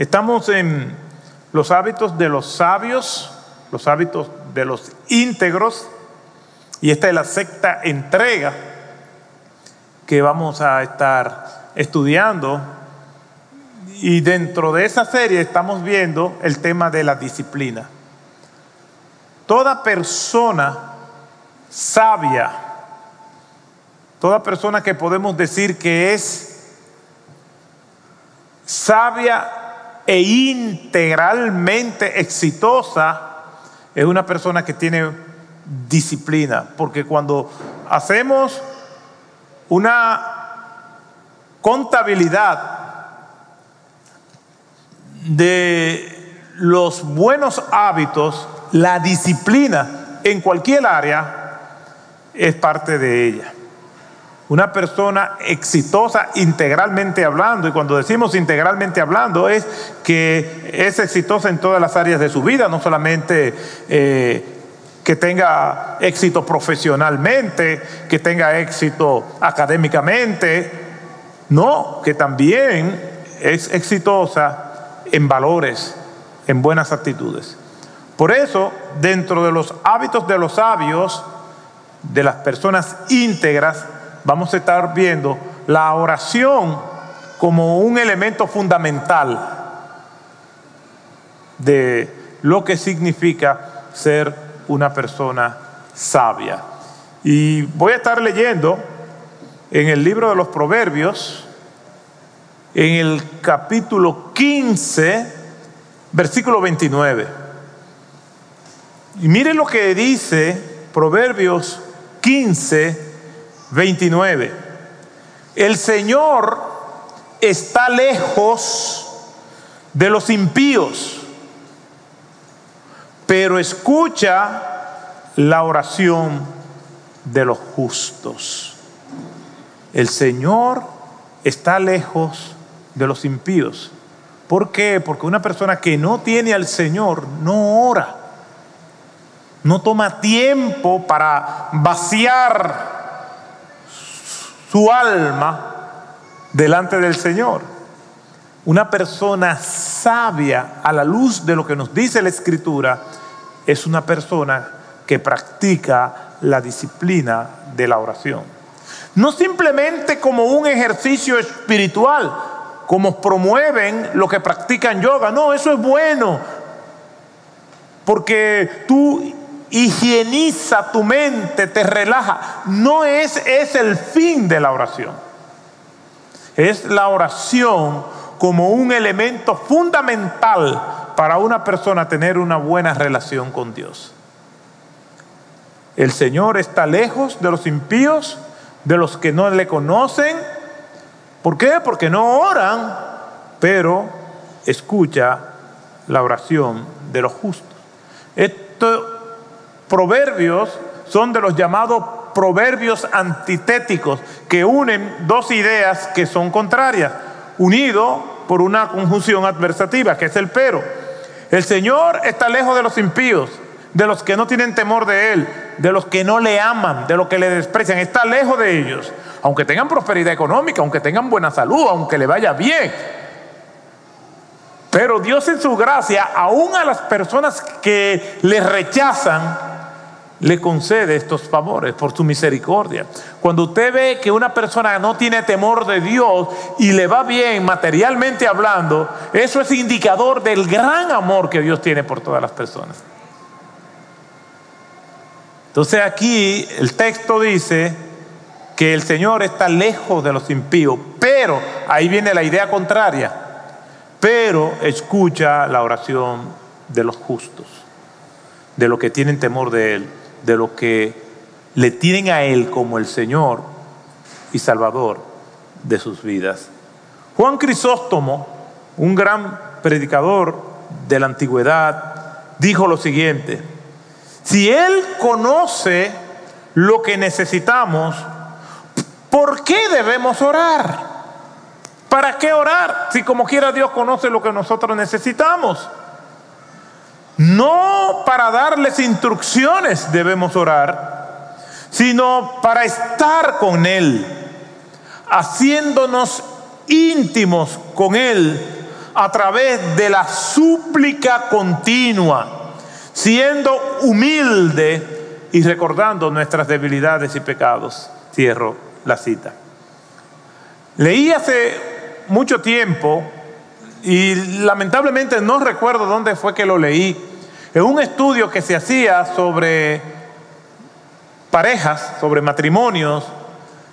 Estamos en los hábitos de los sabios, los hábitos de los íntegros, y esta es la sexta entrega que vamos a estar estudiando. Y dentro de esa serie estamos viendo el tema de la disciplina. Toda persona sabia, toda persona que podemos decir que es sabia e integralmente exitosa, es una persona que tiene disciplina, porque cuando hacemos una contabilidad de los buenos hábitos, la disciplina en cualquier área es parte de ella. Una persona exitosa integralmente hablando, y cuando decimos integralmente hablando es que es exitosa en todas las áreas de su vida, no solamente eh, que tenga éxito profesionalmente, que tenga éxito académicamente, no, que también es exitosa en valores, en buenas actitudes. Por eso, dentro de los hábitos de los sabios, de las personas íntegras, vamos a estar viendo la oración como un elemento fundamental de lo que significa ser una persona sabia. Y voy a estar leyendo en el libro de los Proverbios, en el capítulo 15, versículo 29. Y miren lo que dice Proverbios 15, 29. El Señor está lejos de los impíos pero escucha la oración de los justos. El Señor está lejos de los impíos. ¿Por qué? Porque una persona que no tiene al Señor no ora. No toma tiempo para vaciar su alma delante del Señor. Una persona sabia a la luz de lo que nos dice la Escritura es una persona que practica la disciplina de la oración. No simplemente como un ejercicio espiritual, como promueven lo que practican yoga. No, eso es bueno, porque tú higieniza tu mente, te relaja. No es, es el fin de la oración. Es la oración como un elemento fundamental para una persona tener una buena relación con Dios. El Señor está lejos de los impíos, de los que no le conocen. ¿Por qué? Porque no oran, pero escucha la oración de los justos. Estos proverbios son de los llamados proverbios antitéticos que unen dos ideas que son contrarias, unido por una conjunción adversativa, que es el pero. El Señor está lejos de los impíos, de los que no tienen temor de Él, de los que no le aman, de los que le desprecian. Está lejos de ellos. Aunque tengan prosperidad económica, aunque tengan buena salud, aunque le vaya bien. Pero Dios en su gracia, aún a las personas que le rechazan, le concede estos favores por su misericordia. Cuando usted ve que una persona no tiene temor de Dios y le va bien materialmente hablando, eso es indicador del gran amor que Dios tiene por todas las personas. Entonces aquí el texto dice que el Señor está lejos de los impíos, pero ahí viene la idea contraria, pero escucha la oración de los justos, de los que tienen temor de Él de lo que le tienen a Él como el Señor y Salvador de sus vidas. Juan Crisóstomo, un gran predicador de la antigüedad, dijo lo siguiente, si Él conoce lo que necesitamos, ¿por qué debemos orar? ¿Para qué orar si como quiera Dios conoce lo que nosotros necesitamos? No para darles instrucciones debemos orar, sino para estar con Él, haciéndonos íntimos con Él, a través de la súplica continua, siendo humilde y recordando nuestras debilidades y pecados. Cierro la cita. Leí hace mucho tiempo y lamentablemente no recuerdo dónde fue que lo leí, en un estudio que se hacía sobre parejas, sobre matrimonios,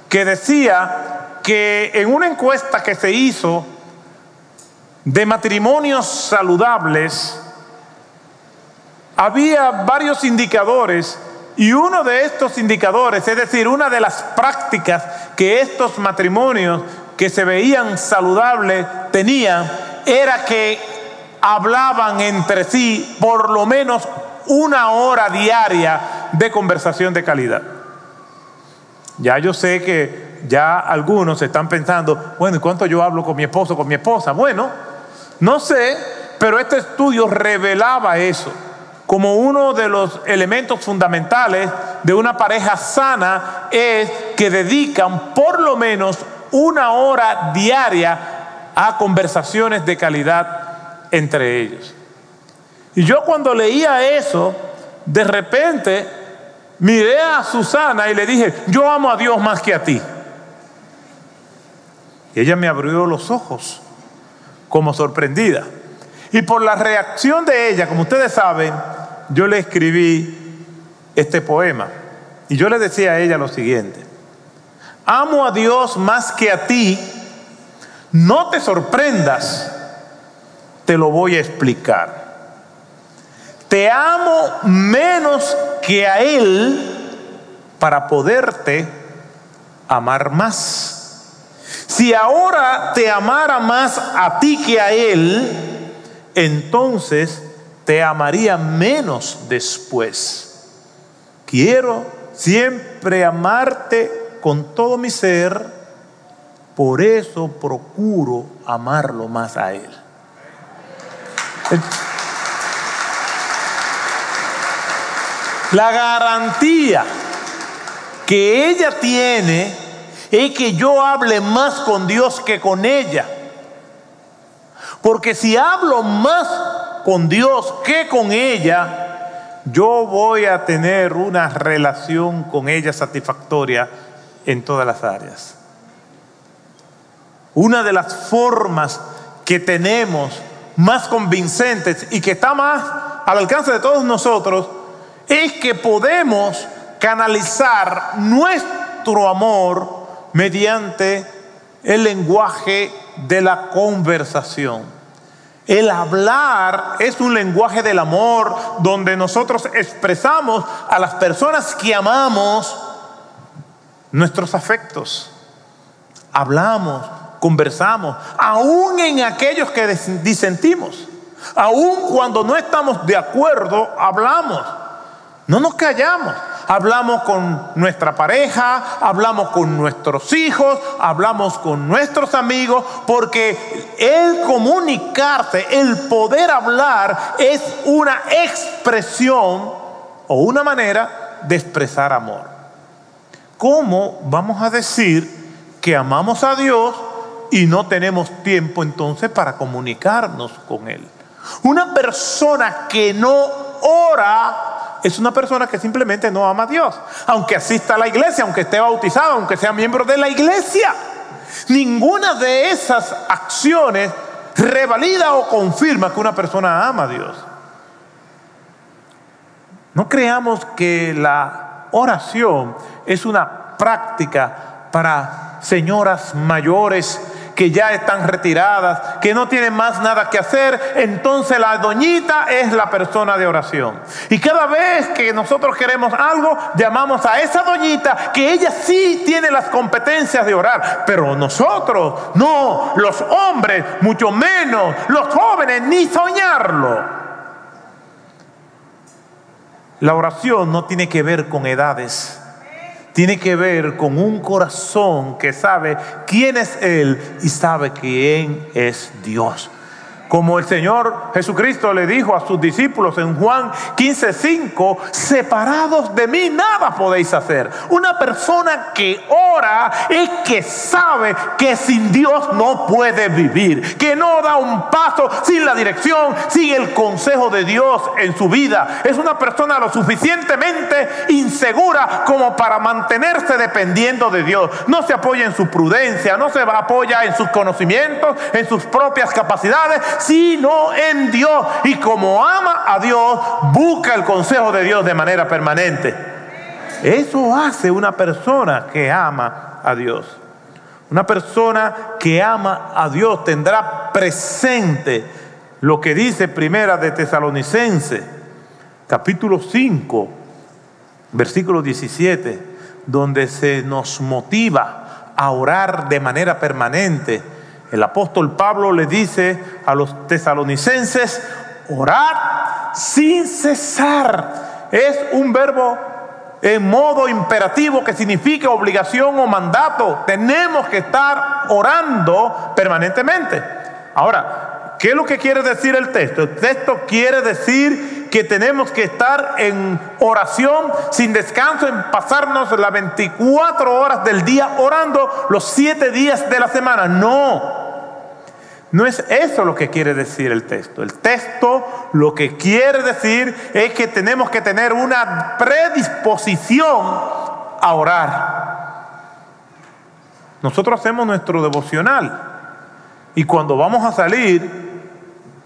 que decía que en una encuesta que se hizo de matrimonios saludables, había varios indicadores y uno de estos indicadores, es decir, una de las prácticas que estos matrimonios que se veían saludables tenían, era que hablaban entre sí por lo menos una hora diaria de conversación de calidad. Ya yo sé que ya algunos están pensando, bueno, ¿y cuánto yo hablo con mi esposo, con mi esposa? Bueno, no sé, pero este estudio revelaba eso como uno de los elementos fundamentales de una pareja sana es que dedican por lo menos una hora diaria a conversaciones de calidad entre ellos. Y yo cuando leía eso, de repente miré a Susana y le dije, yo amo a Dios más que a ti. Y ella me abrió los ojos como sorprendida. Y por la reacción de ella, como ustedes saben, yo le escribí este poema. Y yo le decía a ella lo siguiente, amo a Dios más que a ti, no te sorprendas, te lo voy a explicar. Te amo menos que a Él para poderte amar más. Si ahora te amara más a ti que a Él, entonces te amaría menos después. Quiero siempre amarte con todo mi ser, por eso procuro amarlo más a Él. La garantía que ella tiene es que yo hable más con Dios que con ella. Porque si hablo más con Dios que con ella, yo voy a tener una relación con ella satisfactoria en todas las áreas. Una de las formas que tenemos más convincentes y que está más al alcance de todos nosotros es que podemos canalizar nuestro amor mediante el lenguaje de la conversación. El hablar es un lenguaje del amor donde nosotros expresamos a las personas que amamos nuestros afectos. Hablamos, conversamos, aún en aquellos que disentimos, aún cuando no estamos de acuerdo, hablamos. No nos callamos hablamos con nuestra pareja, hablamos con nuestros hijos, hablamos con nuestros amigos, porque el comunicarse, el poder hablar es una expresión o una manera de expresar amor. ¿Cómo vamos a decir que amamos a Dios y no tenemos tiempo entonces para comunicarnos con Él? Una persona que no ora es una persona que simplemente no ama a Dios, aunque asista a la iglesia, aunque esté bautizado, aunque sea miembro de la iglesia. Ninguna de esas acciones revalida o confirma que una persona ama a Dios. No creamos que la oración es una práctica para señoras mayores que ya están retiradas, que no tienen más nada que hacer, entonces la doñita es la persona de oración. Y cada vez que nosotros queremos algo, llamamos a esa doñita, que ella sí tiene las competencias de orar, pero nosotros no, los hombres, mucho menos, los jóvenes, ni soñarlo. La oración no tiene que ver con edades tiene que ver con un corazón que sabe quién es Él y sabe quién es Dios. Como el Señor Jesucristo le dijo a sus discípulos en Juan 15:5, separados de mí nada podéis hacer. Una persona que ora es que sabe que sin Dios no puede vivir, que no da un paso sin la dirección, sin el consejo de Dios en su vida. Es una persona lo suficientemente insegura como para mantenerse dependiendo de Dios. No se apoya en su prudencia, no se apoya en sus conocimientos, en sus propias capacidades, sino en Dios. Y como ama a Dios, busca el consejo de Dios de manera permanente. Eso hace una persona que ama a Dios. Una persona que ama a Dios tendrá presente lo que dice Primera de Tesalonicense, capítulo 5, versículo 17, donde se nos motiva a orar de manera permanente. El apóstol Pablo le dice a los tesalonicenses, orad sin cesar. Es un verbo en modo imperativo que significa obligación o mandato. Tenemos que estar orando permanentemente. Ahora, ¿qué es lo que quiere decir el texto? El texto quiere decir que tenemos que estar en oración sin descanso, en pasarnos las 24 horas del día orando los 7 días de la semana. No. No es eso lo que quiere decir el texto. El texto lo que quiere decir es que tenemos que tener una predisposición a orar. Nosotros hacemos nuestro devocional y cuando vamos a salir,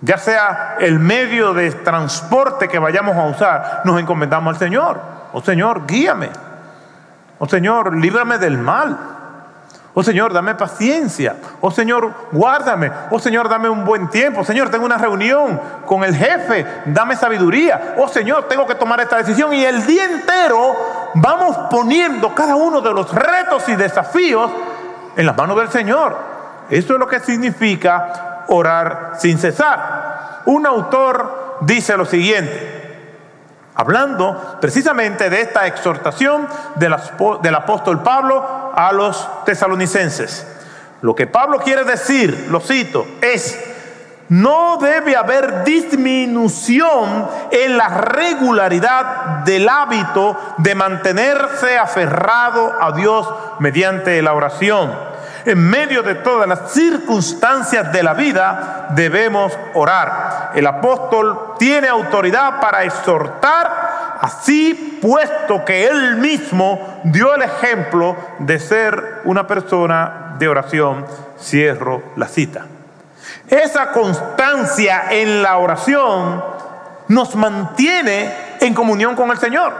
ya sea el medio de transporte que vayamos a usar, nos encomendamos al Señor. Oh Señor, guíame. Oh Señor, líbrame del mal. Oh Señor, dame paciencia. Oh Señor, guárdame. Oh Señor, dame un buen tiempo. Señor, tengo una reunión con el jefe. Dame sabiduría. Oh Señor, tengo que tomar esta decisión. Y el día entero vamos poniendo cada uno de los retos y desafíos en las manos del Señor. Eso es lo que significa orar sin cesar. Un autor dice lo siguiente. Hablando precisamente de esta exhortación del apóstol Pablo a los tesalonicenses. Lo que Pablo quiere decir, lo cito, es, no debe haber disminución en la regularidad del hábito de mantenerse aferrado a Dios mediante la oración. En medio de todas las circunstancias de la vida debemos orar. El apóstol tiene autoridad para exhortar Así, puesto que él mismo dio el ejemplo de ser una persona de oración, cierro la cita. Esa constancia en la oración nos mantiene en comunión con el Señor,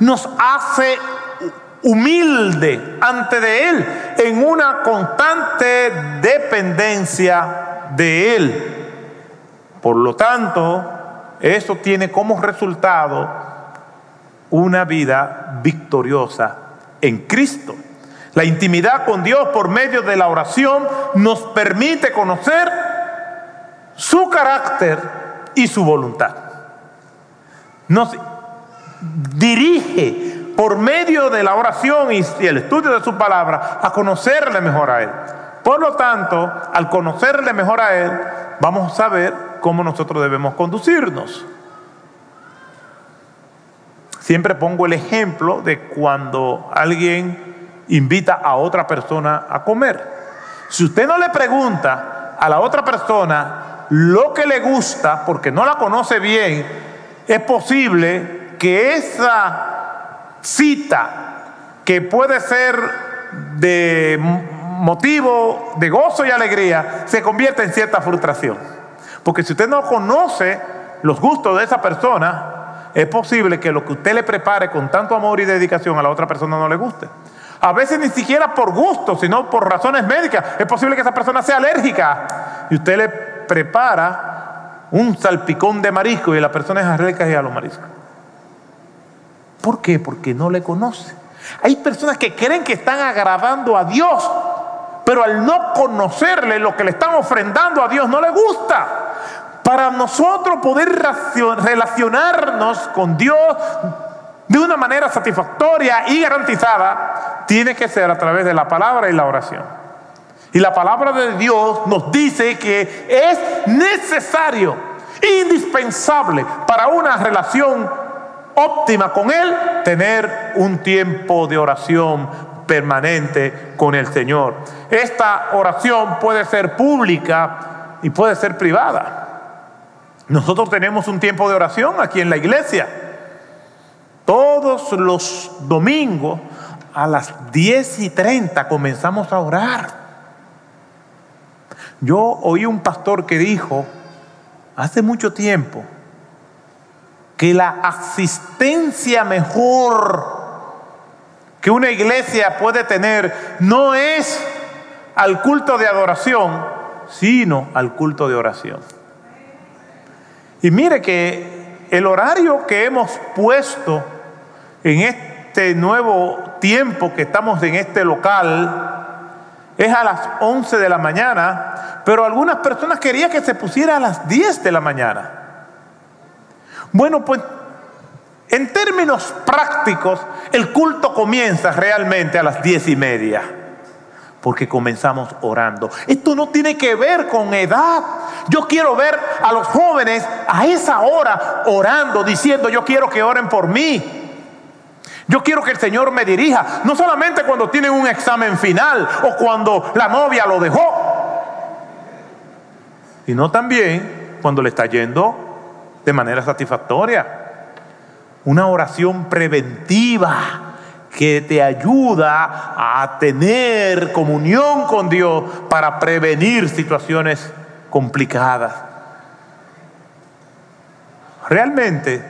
nos hace humilde ante de Él, en una constante dependencia de Él. Por lo tanto, eso tiene como resultado una vida victoriosa en Cristo. La intimidad con Dios por medio de la oración nos permite conocer su carácter y su voluntad. Nos dirige por medio de la oración y el estudio de su palabra a conocerle mejor a Él. Por lo tanto, al conocerle mejor a Él, vamos a saber cómo nosotros debemos conducirnos. Siempre pongo el ejemplo de cuando alguien invita a otra persona a comer. Si usted no le pregunta a la otra persona lo que le gusta, porque no la conoce bien, es posible que esa cita, que puede ser de motivo de gozo y alegría, se convierta en cierta frustración. Porque si usted no conoce los gustos de esa persona, es posible que lo que usted le prepare con tanto amor y dedicación a la otra persona no le guste. A veces ni siquiera por gusto, sino por razones médicas. Es posible que esa persona sea alérgica y usted le prepara un salpicón de marisco y la persona es alérgica a los mariscos. ¿Por qué? Porque no le conoce. Hay personas que creen que están agradando a Dios, pero al no conocerle lo que le están ofrendando a Dios no le gusta. Para nosotros poder relacionarnos con Dios de una manera satisfactoria y garantizada, tiene que ser a través de la palabra y la oración. Y la palabra de Dios nos dice que es necesario Indispensable para una relación óptima con Él, tener un tiempo de oración permanente con el Señor. Esta oración puede ser pública y puede ser privada. Nosotros tenemos un tiempo de oración aquí en la iglesia. Todos los domingos a las 10 y 30 comenzamos a orar. Yo oí un pastor que dijo hace mucho tiempo que la asistencia mejor que una iglesia puede tener no es al culto de adoración, sino al culto de oración. Y mire que el horario que hemos puesto en este nuevo tiempo que estamos en este local es a las 11 de la mañana, pero algunas personas querían que se pusiera a las 10 de la mañana. Bueno, pues en términos prácticos, el culto comienza realmente a las diez y media, porque comenzamos orando. Esto no tiene que ver con edad. Yo quiero ver a los jóvenes a esa hora orando, diciendo, yo quiero que oren por mí. Yo quiero que el Señor me dirija, no solamente cuando tienen un examen final o cuando la novia lo dejó, sino también cuando le está yendo de manera satisfactoria. Una oración preventiva que te ayuda a tener comunión con Dios para prevenir situaciones complicadas. Realmente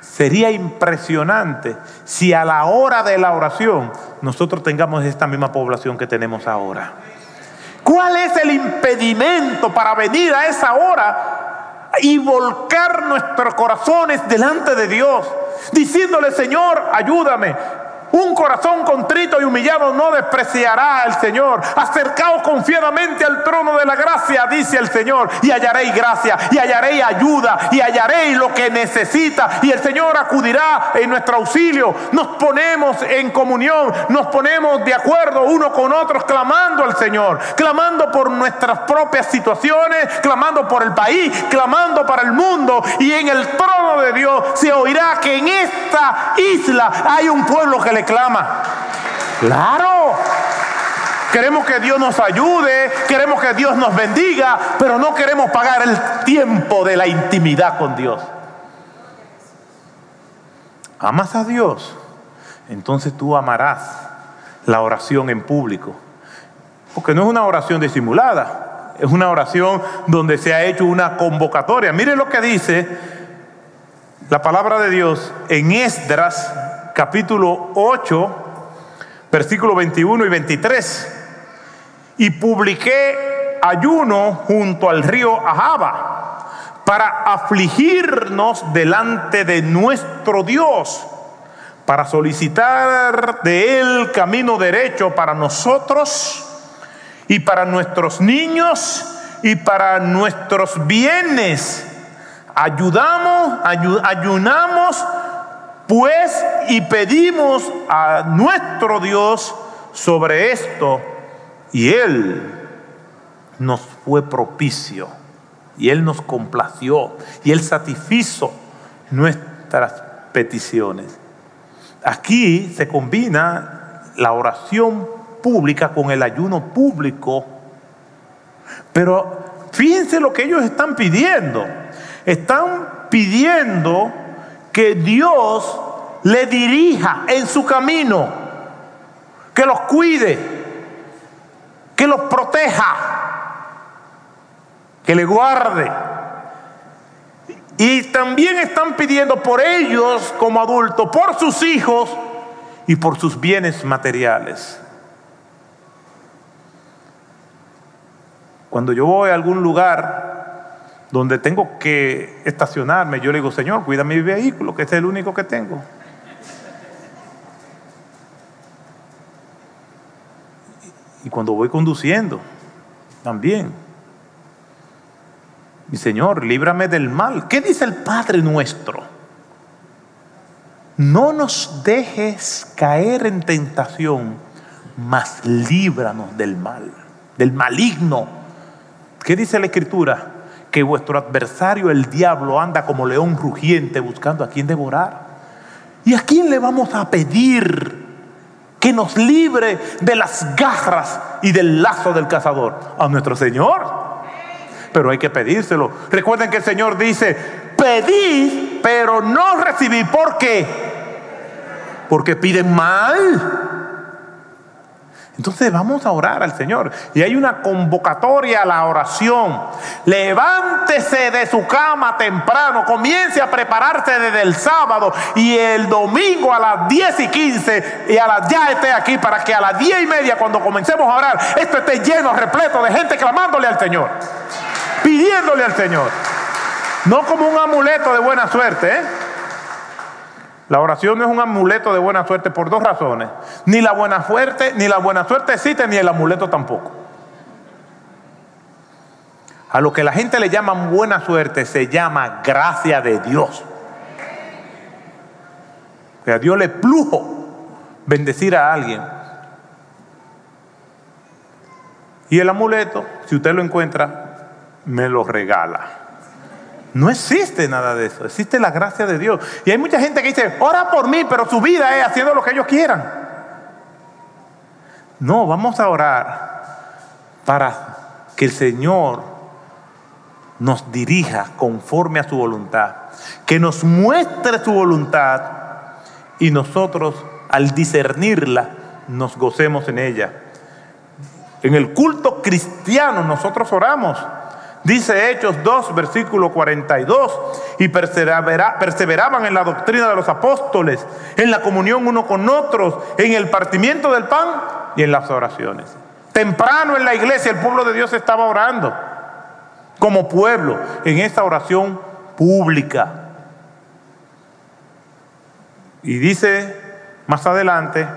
sería impresionante si a la hora de la oración nosotros tengamos esta misma población que tenemos ahora. ¿Cuál es el impedimento para venir a esa hora y volcar nuestros corazones delante de Dios, diciéndole, Señor, ayúdame. Un corazón contrito y humillado no despreciará al Señor. Acercaos confiadamente al trono de la gracia, dice el Señor, y hallaréis gracia, y hallaréis ayuda, y hallaréis lo que necesita, y el Señor acudirá en nuestro auxilio. Nos ponemos en comunión, nos ponemos de acuerdo uno con otros, clamando al Señor, clamando por nuestras propias situaciones, clamando por el país, clamando para el mundo, y en el trono de Dios se oirá que en esta isla hay un pueblo que le clama. Claro. Queremos que Dios nos ayude, queremos que Dios nos bendiga, pero no queremos pagar el tiempo de la intimidad con Dios. ¿Amas a Dios? Entonces tú amarás la oración en público. Porque no es una oración disimulada, es una oración donde se ha hecho una convocatoria. Mire lo que dice la palabra de Dios en Esdras capítulo 8, versículos 21 y 23. Y publiqué ayuno junto al río Ahaba para afligirnos delante de nuestro Dios, para solicitar de él camino derecho para nosotros y para nuestros niños y para nuestros bienes. Ayudamos, ayunamos pues y pedimos a nuestro Dios sobre esto y Él nos fue propicio y Él nos complació y Él satisfizo nuestras peticiones. Aquí se combina la oración pública con el ayuno público, pero fíjense lo que ellos están pidiendo. Están pidiendo que Dios le dirija en su camino, que los cuide, que los proteja, que le guarde. Y también están pidiendo por ellos como adultos, por sus hijos y por sus bienes materiales. Cuando yo voy a algún lugar donde tengo que estacionarme, yo le digo, Señor, cuida mi vehículo, que este es el único que tengo. Y cuando voy conduciendo, también. Mi Señor, líbrame del mal. ¿Qué dice el Padre nuestro? No nos dejes caer en tentación, mas líbranos del mal, del maligno. ¿Qué dice la Escritura? Que vuestro adversario el diablo anda como león rugiente buscando a quien devorar. ¿Y a quién le vamos a pedir que nos libre de las garras y del lazo del cazador? A nuestro Señor. Pero hay que pedírselo. Recuerden que el Señor dice, pedid, pero no recibí. ¿Por qué? Porque piden mal. Entonces vamos a orar al Señor. Y hay una convocatoria a la oración. Levántese de su cama temprano, comience a prepararse desde el sábado y el domingo a las 10 y 15 y a las ya esté aquí para que a las 10 y media cuando comencemos a orar, esto esté lleno, repleto de gente clamándole al Señor, pidiéndole al Señor. No como un amuleto de buena suerte, ¿eh? La oración no es un amuleto de buena suerte por dos razones. Ni la buena suerte, ni la buena suerte existe, ni el amuleto tampoco. A lo que la gente le llama buena suerte se llama gracia de Dios. Que a Dios le plujo bendecir a alguien. Y el amuleto, si usted lo encuentra, me lo regala. No existe nada de eso, existe la gracia de Dios. Y hay mucha gente que dice, ora por mí, pero su vida es haciendo lo que ellos quieran. No, vamos a orar para que el Señor nos dirija conforme a su voluntad, que nos muestre su voluntad y nosotros al discernirla nos gocemos en ella. En el culto cristiano nosotros oramos Dice Hechos 2, versículo 42, y perseveraban en la doctrina de los apóstoles, en la comunión uno con otros, en el partimiento del pan y en las oraciones. Temprano en la iglesia el pueblo de Dios estaba orando como pueblo en esta oración pública. Y dice más adelante,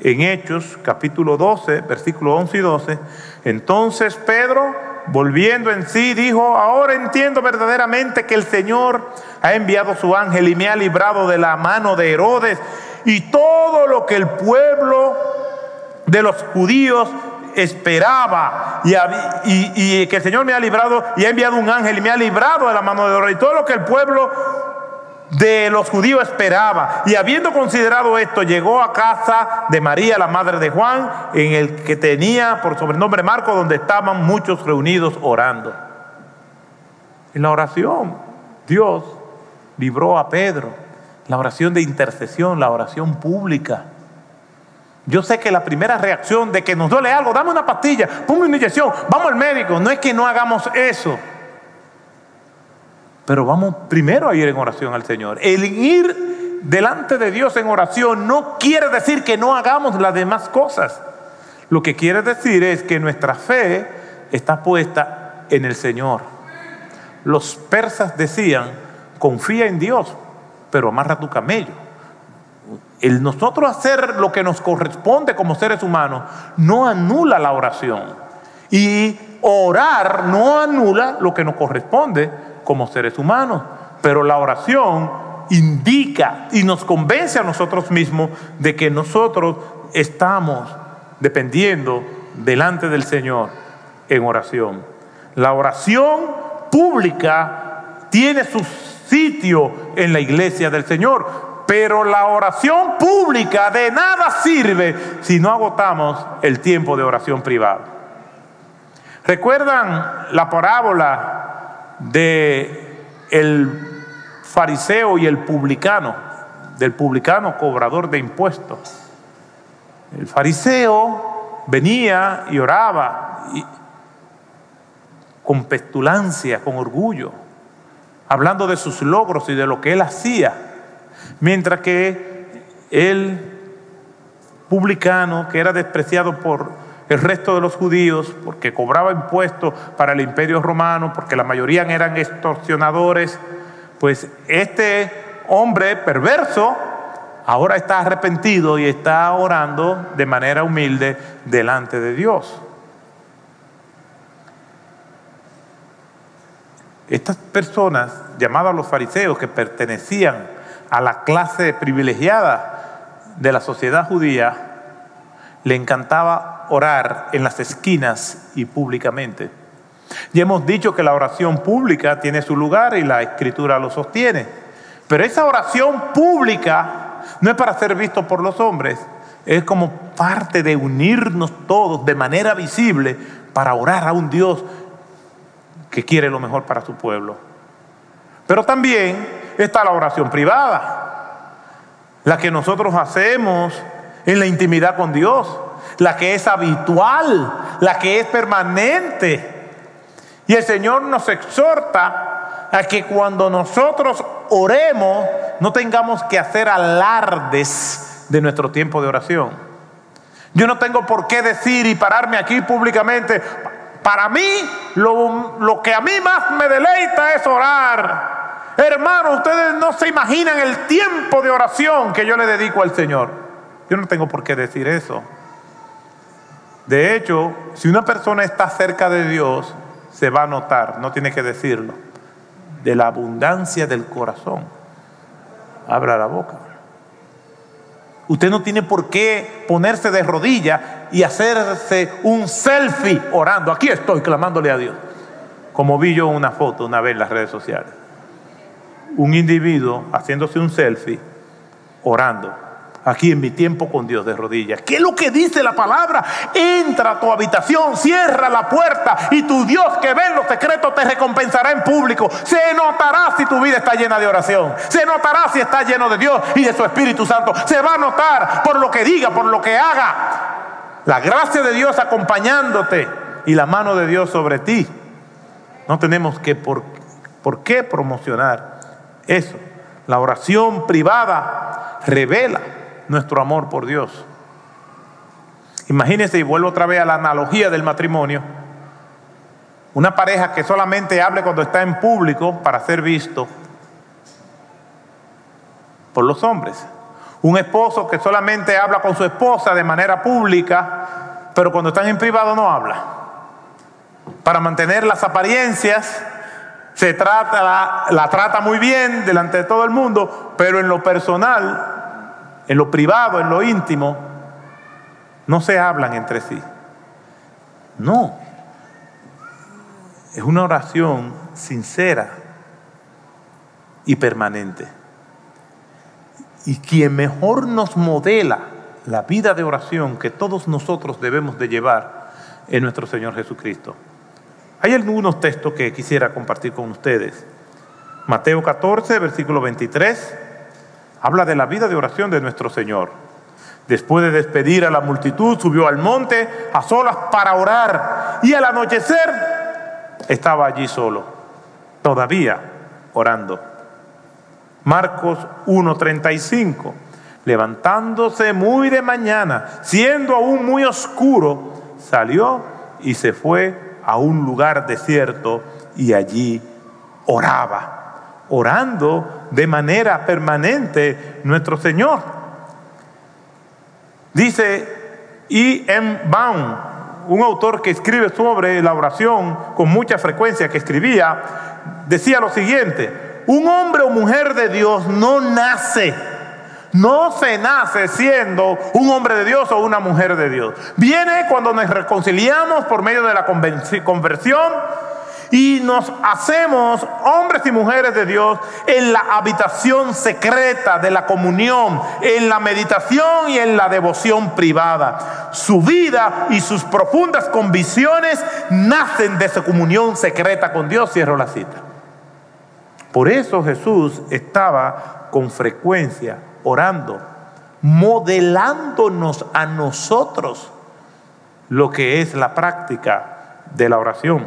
en Hechos capítulo 12, versículo 11 y 12, entonces Pedro volviendo en sí, dijo, ahora entiendo verdaderamente que el Señor ha enviado su ángel y me ha librado de la mano de Herodes y todo lo que el pueblo de los judíos esperaba y, que el Señor me ha librado y ha enviado un ángel y me ha librado de la mano de Herodes y todo lo que el pueblo de los judíos esperaba. Y habiendo considerado esto, llegó a casa de María, la madre de Juan, en el que tenía por sobrenombre Marco, donde estaban muchos reunidos orando. En la oración, Dios libró a Pedro, la oración de intercesión, la oración pública. Yo sé que la primera reacción de que nos duele algo, dame una pastilla, ponme una inyección, vamos al médico, no es que no hagamos eso. Pero vamos primero a ir en oración al Señor. El ir delante de Dios en oración no quiere decir que no hagamos las demás cosas. Lo que quiere decir es que nuestra fe está puesta en el Señor. Los persas decían, confía en Dios, pero amarra tu camello. El nosotros hacer lo que nos corresponde como seres humanos no anula la oración. Y orar no anula lo que nos corresponde como seres humanos. Pero la oración indica y nos convence a nosotros mismos de que nosotros estamos dependiendo delante del Señor en oración. La oración pública tiene su sitio en la iglesia del Señor, pero la oración pública de nada sirve si no agotamos el tiempo de oración privada. ¿Recuerdan la parábola de el fariseo y el publicano, del publicano cobrador de impuestos. El fariseo venía y oraba con petulancia, con orgullo, hablando de sus logros y de lo que él hacía, mientras que el publicano, que era despreciado por el resto de los judíos, porque cobraba impuestos para el imperio romano, porque la mayoría eran extorsionadores, pues este hombre perverso ahora está arrepentido y está orando de manera humilde delante de Dios. Estas personas, llamadas los fariseos, que pertenecían a la clase privilegiada de la sociedad judía, le encantaba orar en las esquinas y públicamente. Ya hemos dicho que la oración pública tiene su lugar y la escritura lo sostiene. Pero esa oración pública no es para ser visto por los hombres, es como parte de unirnos todos de manera visible para orar a un Dios que quiere lo mejor para su pueblo. Pero también está la oración privada, la que nosotros hacemos en la intimidad con Dios, la que es habitual, la que es permanente. Y el Señor nos exhorta a que cuando nosotros oremos no tengamos que hacer alardes de nuestro tiempo de oración. Yo no tengo por qué decir y pararme aquí públicamente. Para mí, lo, lo que a mí más me deleita es orar. Hermano, ustedes no se imaginan el tiempo de oración que yo le dedico al Señor. Yo no tengo por qué decir eso. De hecho, si una persona está cerca de Dios, se va a notar, no tiene que decirlo, de la abundancia del corazón. Abra la boca. Usted no tiene por qué ponerse de rodillas y hacerse un selfie orando. Aquí estoy clamándole a Dios. Como vi yo una foto una vez en las redes sociales. Un individuo haciéndose un selfie orando aquí en mi tiempo con Dios de rodillas. ¿Qué es lo que dice la palabra? Entra a tu habitación, cierra la puerta y tu Dios que ve los secretos te recompensará en público. Se notará si tu vida está llena de oración. Se notará si está lleno de Dios y de su Espíritu Santo. Se va a notar por lo que diga, por lo que haga. La gracia de Dios acompañándote y la mano de Dios sobre ti. No tenemos que por, por qué promocionar eso. La oración privada revela nuestro amor por Dios. Imagínense, y vuelvo otra vez a la analogía del matrimonio, una pareja que solamente hable cuando está en público para ser visto por los hombres. Un esposo que solamente habla con su esposa de manera pública, pero cuando están en privado no habla. Para mantener las apariencias, se trata, la, la trata muy bien delante de todo el mundo, pero en lo personal en lo privado, en lo íntimo, no se hablan entre sí. No. Es una oración sincera y permanente. Y quien mejor nos modela la vida de oración que todos nosotros debemos de llevar es nuestro Señor Jesucristo. Hay algunos textos que quisiera compartir con ustedes. Mateo 14, versículo 23 Habla de la vida de oración de nuestro Señor. Después de despedir a la multitud, subió al monte a solas para orar y al anochecer estaba allí solo, todavía orando. Marcos 1:35, levantándose muy de mañana, siendo aún muy oscuro, salió y se fue a un lugar desierto y allí oraba orando de manera permanente nuestro Señor. Dice E. M. Baum, un autor que escribe sobre la oración con mucha frecuencia, que escribía, decía lo siguiente, un hombre o mujer de Dios no nace, no se nace siendo un hombre de Dios o una mujer de Dios. Viene cuando nos reconciliamos por medio de la conversión y nos hacemos hombres y mujeres de Dios en la habitación secreta de la comunión, en la meditación y en la devoción privada. Su vida y sus profundas convicciones nacen de esa comunión secreta con Dios. Cierro la cita. Por eso Jesús estaba con frecuencia orando, modelándonos a nosotros lo que es la práctica de la oración.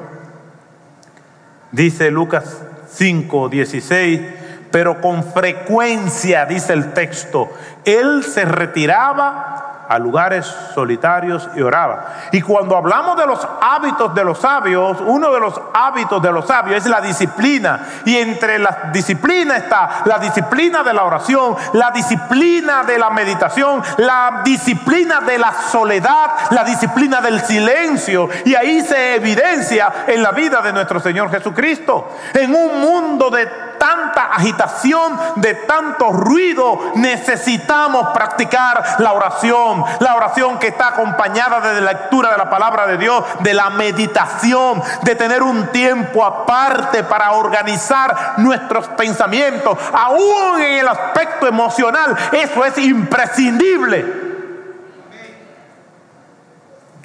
Dice Lucas 5, 16, pero con frecuencia, dice el texto, él se retiraba a lugares solitarios y oraba. Y cuando hablamos de los hábitos de los sabios, uno de los hábitos de los sabios es la disciplina. Y entre las disciplinas está la disciplina de la oración, la disciplina de la meditación, la disciplina de la soledad, la disciplina del silencio. Y ahí se evidencia en la vida de nuestro Señor Jesucristo. En un mundo de tanta agitación, de tanto ruido, necesitamos practicar la oración. La oración que está acompañada de la lectura de la palabra de Dios, de la meditación, de tener un tiempo aparte para organizar nuestros pensamientos, aún en el aspecto emocional. Eso es imprescindible.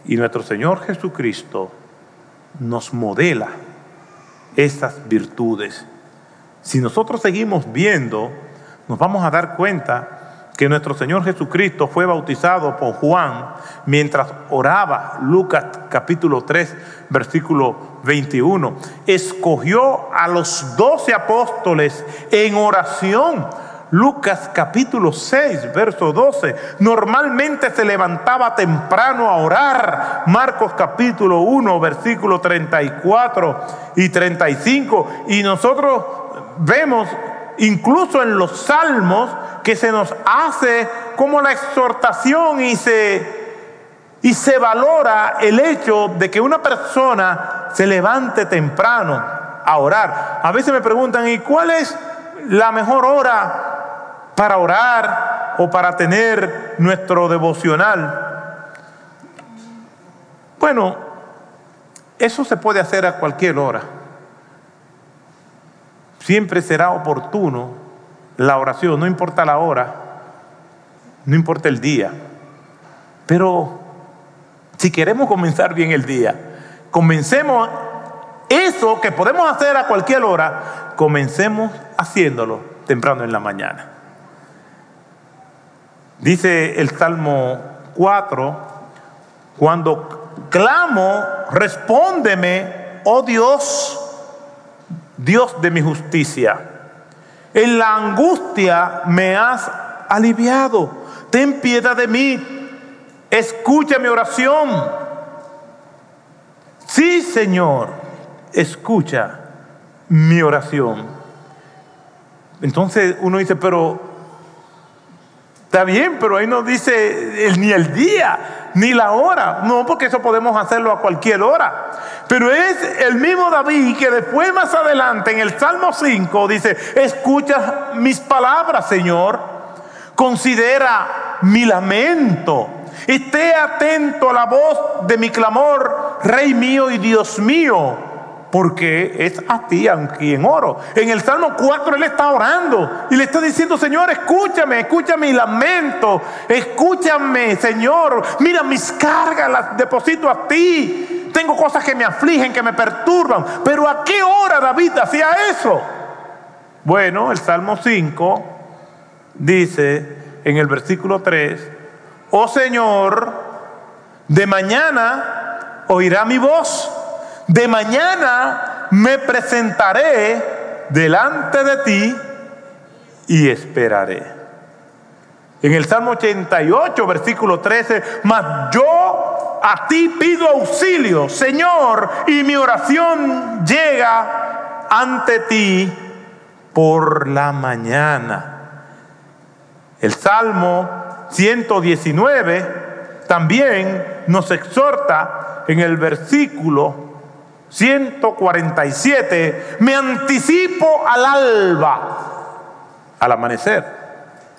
Y nuestro Señor Jesucristo nos modela estas virtudes. Si nosotros seguimos viendo, nos vamos a dar cuenta que nuestro Señor Jesucristo fue bautizado por Juan mientras oraba, Lucas capítulo 3, versículo 21. Escogió a los doce apóstoles en oración Lucas capítulo 6, verso 12. Normalmente se levantaba temprano a orar. Marcos capítulo 1, versículo 34 y 35. Y nosotros vemos incluso en los salmos que se nos hace como la exhortación y se, y se valora el hecho de que una persona se levante temprano a orar. A veces me preguntan, ¿y cuál es la mejor hora para orar o para tener nuestro devocional. Bueno, eso se puede hacer a cualquier hora. Siempre será oportuno la oración, no importa la hora, no importa el día. Pero si queremos comenzar bien el día, comencemos eso que podemos hacer a cualquier hora, comencemos haciéndolo temprano en la mañana. Dice el Salmo 4, cuando clamo, respóndeme, oh Dios, Dios de mi justicia. En la angustia me has aliviado. Ten piedad de mí. Escucha mi oración. Sí, Señor, escucha mi oración. Entonces uno dice, pero Está bien, pero ahí no dice ni el día, ni la hora. No, porque eso podemos hacerlo a cualquier hora. Pero es el mismo David que después más adelante en el Salmo 5 dice, escucha mis palabras, Señor. Considera mi lamento. Esté atento a la voz de mi clamor, Rey mío y Dios mío porque es a ti a quien oro. En el Salmo 4 él está orando y le está diciendo, Señor, escúchame, escúchame mi lamento, escúchame, Señor, mira mis cargas, las deposito a ti. Tengo cosas que me afligen, que me perturban, pero ¿a qué hora David hacía eso? Bueno, el Salmo 5 dice en el versículo 3, oh Señor, de mañana oirá mi voz de mañana me presentaré delante de ti y esperaré. En el Salmo 88, versículo 13, mas yo a ti pido auxilio, Señor, y mi oración llega ante ti por la mañana. El Salmo 119 también nos exhorta en el versículo 147, me anticipo al alba, al amanecer.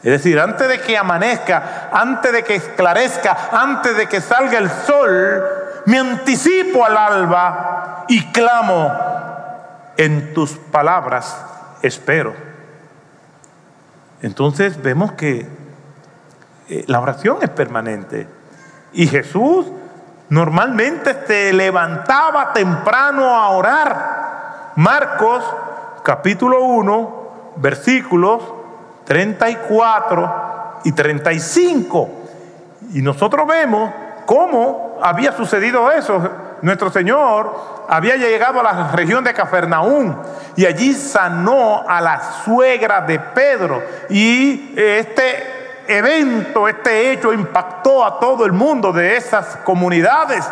Es decir, antes de que amanezca, antes de que esclarezca, antes de que salga el sol, me anticipo al alba y clamo, en tus palabras espero. Entonces vemos que eh, la oración es permanente. Y Jesús normalmente se levantaba temprano a orar. Marcos capítulo 1, versículos 34 y 35. Y nosotros vemos cómo había sucedido eso. Nuestro Señor había llegado a la región de Cafarnaún y allí sanó a la suegra de Pedro. Y este evento, este hecho impactó a todo el mundo de esas comunidades.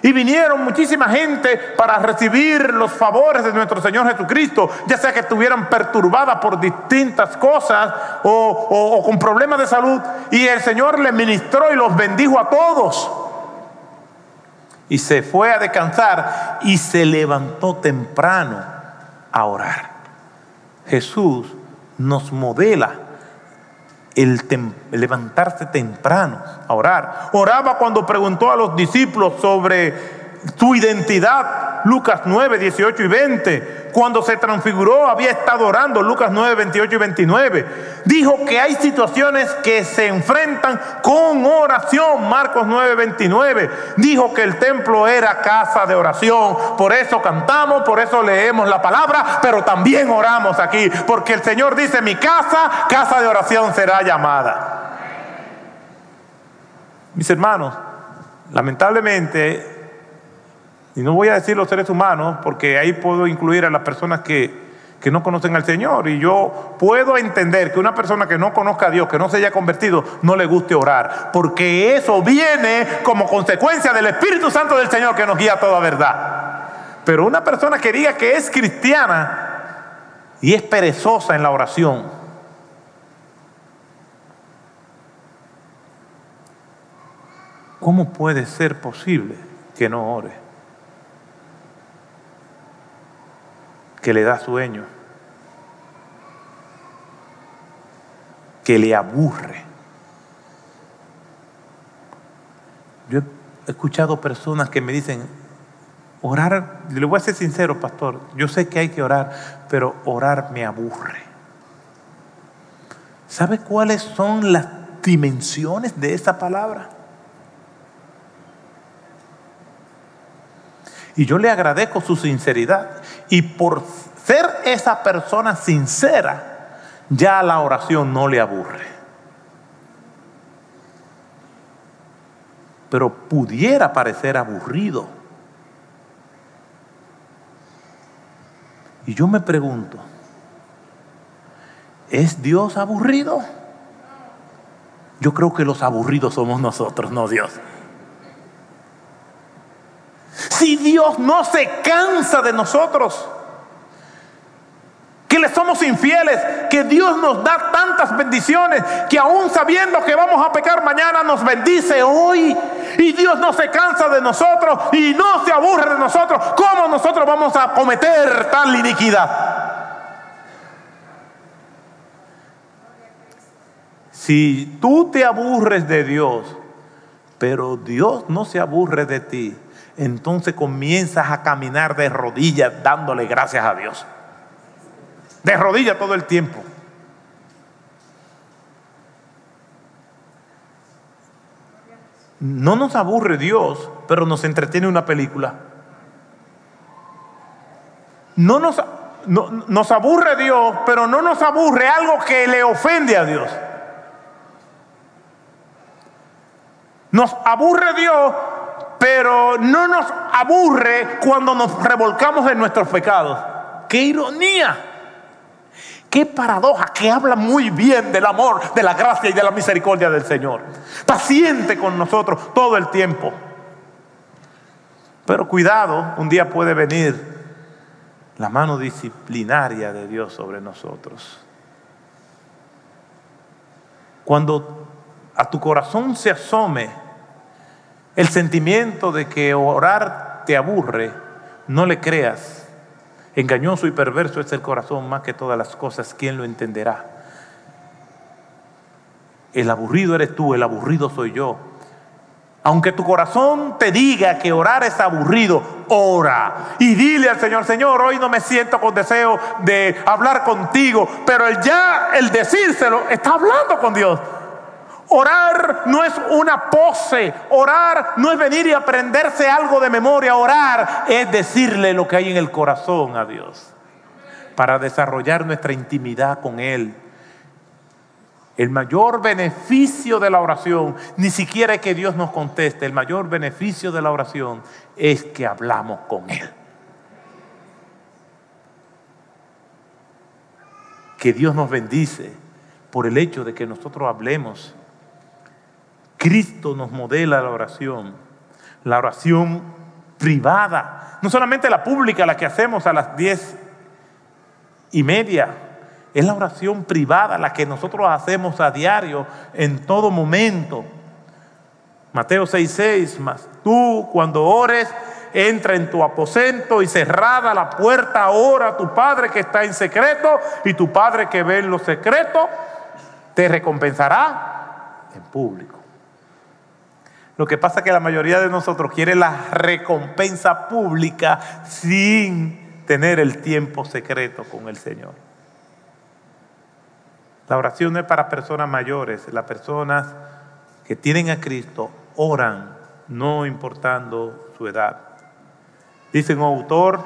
Y vinieron muchísima gente para recibir los favores de nuestro Señor Jesucristo, ya sea que estuvieran perturbadas por distintas cosas o, con problemas de salud. Y el Señor le ministró y los bendijo a todos. Y se fue a descansar y se levantó temprano a orar. Jesús nos modela el, levantarse temprano a orar. Oraba cuando preguntó a los discípulos sobre su identidad, Lucas 9, 18 y 20 cuando se transfiguró había estado orando, Lucas 9, 28 y 29. Dijo que hay situaciones que se enfrentan con oración, Marcos 9, 29. Dijo que el templo era casa de oración, por eso cantamos, por eso leemos la palabra, pero también oramos aquí, porque el Señor dice, mi casa, casa de oración será llamada. Mis hermanos, lamentablemente y no voy a decir los seres humanos, porque ahí puedo incluir a las personas que, no conocen al Señor. Y yo puedo entender que una persona que no conozca a Dios, que no se haya convertido, no le guste orar. Porque eso viene como consecuencia del Espíritu Santo del Señor que nos guía a toda verdad. Pero una persona que diga que es cristiana y es perezosa en la oración, ¿cómo puede ser posible que no ore? Que le da sueño, que le aburre. Yo he escuchado personas que me dicen, orar, le voy a ser sincero, pastor, yo sé que hay que orar, pero orar me aburre. ¿Sabe cuáles son las dimensiones de esa palabra? Y yo le agradezco su sinceridad. Y por ser esa persona sincera, ya la oración no le aburre. Pero pudiera parecer aburrido. Y yo me pregunto, ¿es Dios aburrido? Yo creo que los aburridos somos nosotros, no Dios. Si Dios no se cansa de nosotros, que le somos infieles, que Dios nos da tantas bendiciones, que aún sabiendo que vamos a pecar mañana nos bendice hoy. Y Dios no se cansa de nosotros y no se aburre de nosotros. ¿Cómo nosotros vamos a cometer tal iniquidad? Si tú te aburres de Dios, pero Dios no se aburre de ti, entonces comienzas a caminar de rodillas dándole gracias a Dios. De rodillas todo el tiempo. No nos aburre Dios, pero nos entretiene una película. No nos, nos aburre Dios, pero no nos aburre algo que le ofende a Dios. Nos aburre Dios, pero no nos aburre cuando nos revolcamos en nuestros pecados. ¡Qué ironía! ¡Qué paradoja! Que habla muy bien del amor, de la gracia y de la misericordia del Señor. Paciente con nosotros todo el tiempo. Pero cuidado, un día puede venir la mano disciplinaria de Dios sobre nosotros. Cuando a tu corazón se asome el sentimiento de que orar te aburre, no le creas. Engañoso y perverso es el corazón más que todas las cosas. ¿Quién lo entenderá? El aburrido eres tú, el aburrido soy yo. Aunque tu corazón te diga que orar es aburrido, ora. Y dile al Señor, Señor, hoy no me siento con deseo de hablar contigo, pero el ya, el decírselo, está hablando con Dios. Orar no es una pose, orar no es venir y aprenderse algo de memoria, orar es decirle lo que hay en el corazón a Dios para desarrollar nuestra intimidad con Él. El mayor beneficio de la oración ni siquiera es que Dios nos conteste, el mayor beneficio de la oración es que hablamos con Él. Que Dios nos bendice por el hecho de que nosotros hablemos Cristo nos modela la oración, la oración privada, no solamente la pública, la que hacemos a las diez y media, es la oración privada, la que nosotros hacemos a diario, en todo momento. Mateo 6:6, más tú cuando ores, entra en tu aposento y cerrada la puerta ahora tu Padre que está en secreto y tu Padre que ve en lo secreto te recompensará en público. Lo que pasa es que la mayoría de nosotros quiere la recompensa pública sin tener el tiempo secreto con el Señor. La oración es para personas mayores, las personas que tienen a Cristo oran no importando su edad. Dice un autor,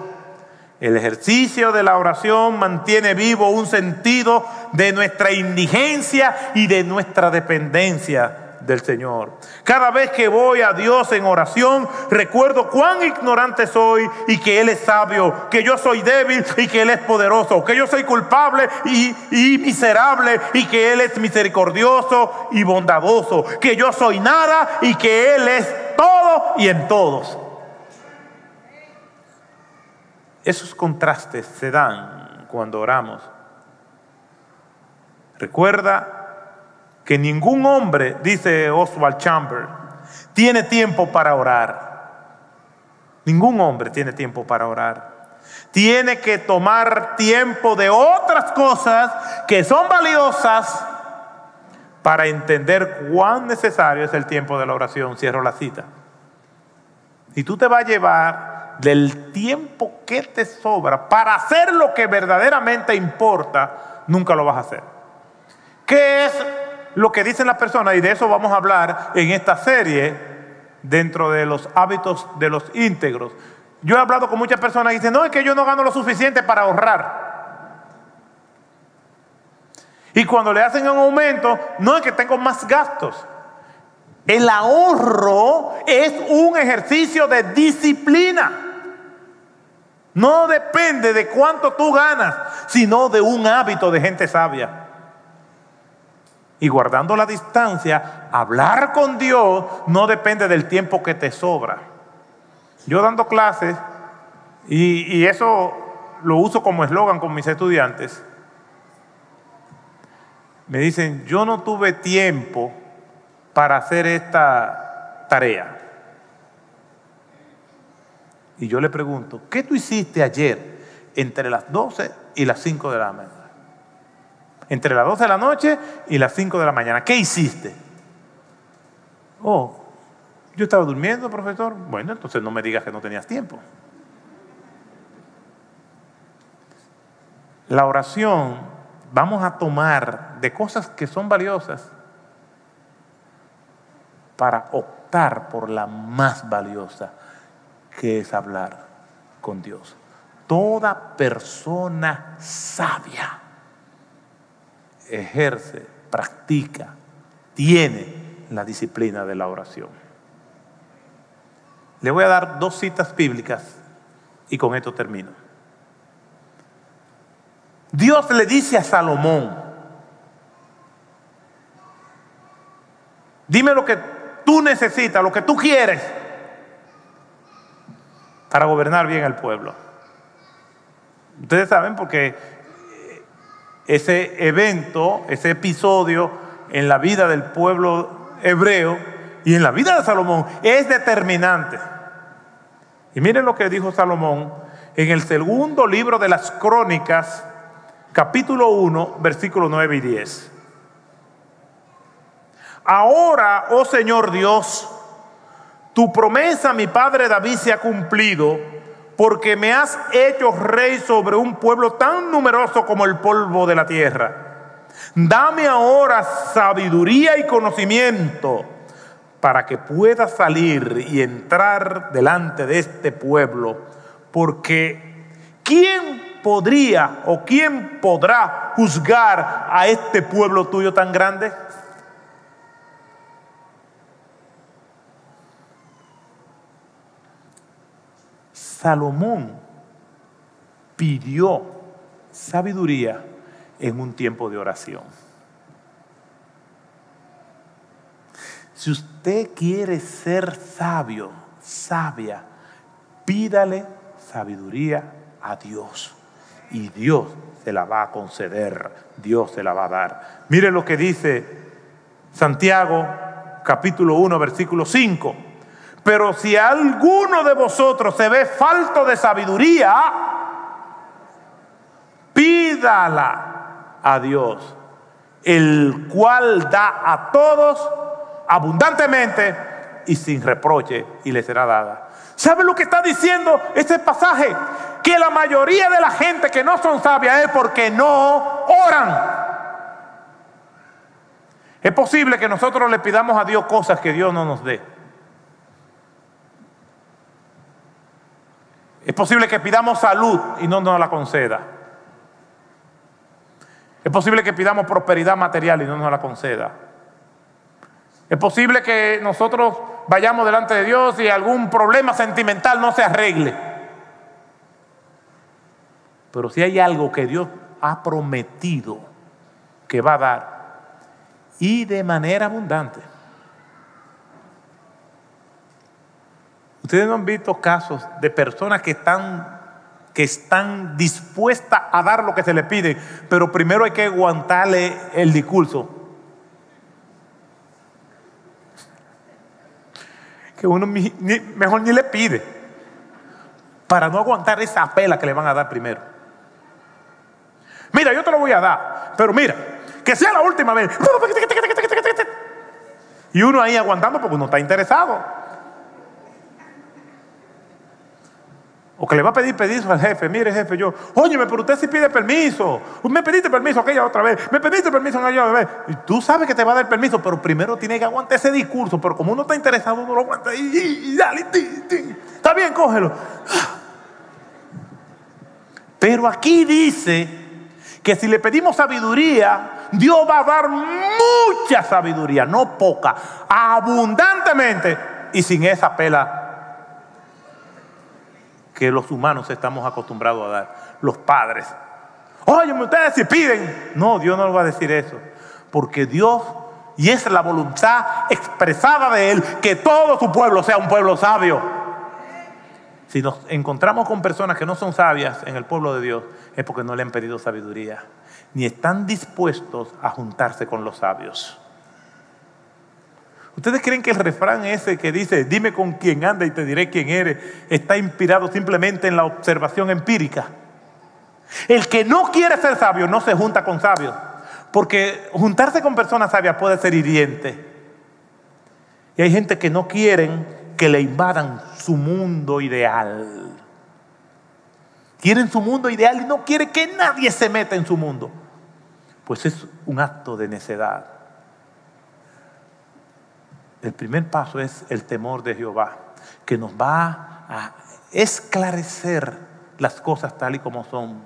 el ejercicio de la oración mantiene vivo un sentido de nuestra indigencia y de nuestra dependencia del Señor. Cada vez que voy a Dios en oración, recuerdo cuán ignorante soy y que Él es sabio, que yo soy débil y que Él es poderoso, que yo soy culpable y, y miserable y que Él es misericordioso y bondadoso, que yo soy nada y que Él es todo y en todos. Esos contrastes se dan cuando oramos. Recuerda que ningún hombre, dice Oswald Chamber, tiene tiempo para orar. Ningún hombre tiene tiempo para orar. Tiene que tomar tiempo de otras cosas que son valiosas para entender cuán necesario es el tiempo de la oración. Cierro la cita. Y tú te vas a llevar del tiempo que te sobra para hacer lo que verdaderamente importa, nunca lo vas a hacer. ¿Qué es lo que dicen las personas, y de eso vamos a hablar en esta serie, dentro de los hábitos de los íntegros. Yo he hablado con muchas personas y dicen, no, es que yo no gano lo suficiente para ahorrar. Y cuando le hacen un aumento, no es que tengo más gastos. El ahorro es un ejercicio de disciplina. No depende de cuánto tú ganas, sino de un hábito de gente sabia y guardando la distancia, hablar con Dios no depende del tiempo que te sobra. Yo dando clases, y, eso lo uso como eslogan con mis estudiantes, me dicen, yo no tuve tiempo para hacer esta tarea. Y yo le pregunto, ¿qué tú hiciste ayer entre las 12 y las 5 de la mañana? Entre las 12 de la noche y las 5 de la mañana. ¿Qué hiciste? Oh, yo estaba durmiendo, profesor. Bueno, entonces no me digas que no tenías tiempo. La oración vamos a tomar de cosas que son valiosas para optar por la más valiosa, que es hablar con Dios. Toda persona sabia ejerce, practica, tiene la disciplina de la oración. Le voy a dar dos citas bíblicas y con esto termino. Dios le dice a Salomón, dime lo que tú necesitas, lo que tú quieres para gobernar bien el pueblo. Ustedes saben porque ese evento, ese episodio en la vida del pueblo hebreo y en la vida de Salomón es determinante. Y miren lo que dijo Salomón en el segundo libro de las crónicas, capítulo 1, versículos 9 y 10. Ahora, oh Señor Dios, tu promesa mi padre David se ha cumplido porque me has hecho rey sobre un pueblo tan numeroso como el polvo de la tierra. Dame ahora sabiduría y conocimiento para que pueda salir y entrar delante de este pueblo, porque ¿quién podría o quién podrá juzgar a este pueblo tuyo tan grande? Salomón pidió sabiduría en un tiempo de oración. Si usted quiere ser sabio, sabia, pídale sabiduría a Dios. Y Dios se la va a conceder, Dios se la va a dar. Mire lo que dice Santiago capítulo 1, versículo 5. Pero si alguno de vosotros se ve falto de sabiduría, pídala a Dios, el cual da a todos abundantemente y sin reproche y le será dada. ¿Sabe lo que está diciendo este pasaje? Que la mayoría de la gente que no son sabias es porque no oran. Es posible que nosotros le pidamos a Dios cosas que Dios no nos dé. Es posible que pidamos salud y no nos la conceda. Es posible que pidamos prosperidad material y no nos la conceda. Es posible que nosotros vayamos delante de Dios y algún problema sentimental no se arregle. Pero si hay algo que Dios ha prometido que va a dar y de manera abundante. Ustedes no han visto casos de personas que están, que están dispuestas a dar lo que se les pide, pero primero hay que aguantarle el discurso. Que uno mejor ni le pide, para no aguantar esa pela que le van a dar primero. Mira, yo te lo voy a dar, pero mira, que sea la última vez. Y uno ahí aguantando porque uno está interesado. O que le va a pedir permiso al jefe. Mire, jefe, yo, óyeme, pero usted sí pide permiso. Me pediste permiso aquella otra vez. Me pediste permiso aquella otra vez. Y tú sabes que te va a dar permiso, pero primero tiene que aguantar ese discurso. Pero como uno está interesado, uno lo aguanta. Y, dale, está bien, cógelo. Pero aquí dice que si le pedimos sabiduría, Dios va a dar mucha sabiduría, no poca, abundantemente y sin esa pela que los humanos estamos acostumbrados a dar, los padres. Oye, ustedes si piden. No, Dios no va a decir eso. Porque Dios, y es la voluntad expresada de Él, que todo su pueblo sea un pueblo sabio. Si nos encontramos con personas que no son sabias en el pueblo de Dios, es porque no le han pedido sabiduría, ni están dispuestos a juntarse con los sabios. ¿Ustedes creen que el refrán ese que dice, dime con quién anda y te diré quién eres, está inspirado simplemente en la observación empírica? El que no quiere ser sabio no se junta con sabios, porque juntarse con personas sabias puede ser hiriente. Y hay gente que no quieren que le invadan su mundo ideal. Quieren su mundo ideal y no quieren que nadie se meta en su mundo. Pues es un acto de necedad. El primer paso es el temor de Jehová, que nos va a esclarecer las cosas tal y como son.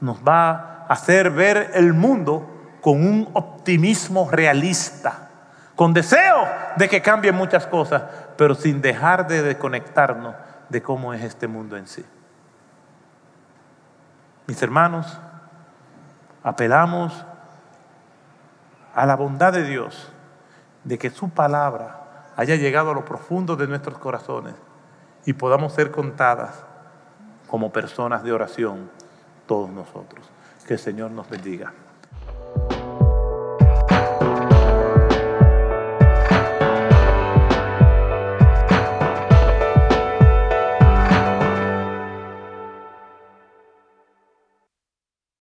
Nos va a hacer ver el mundo con un optimismo realista, con deseo de que cambien muchas cosas, pero sin dejar de desconectarnos de cómo es este mundo en sí. Mis hermanos, apelamos a la bondad de Dios de que su palabra haya llegado a lo profundo de nuestros corazones y podamos ser contadas como personas de oración todos nosotros. Que el Señor nos bendiga.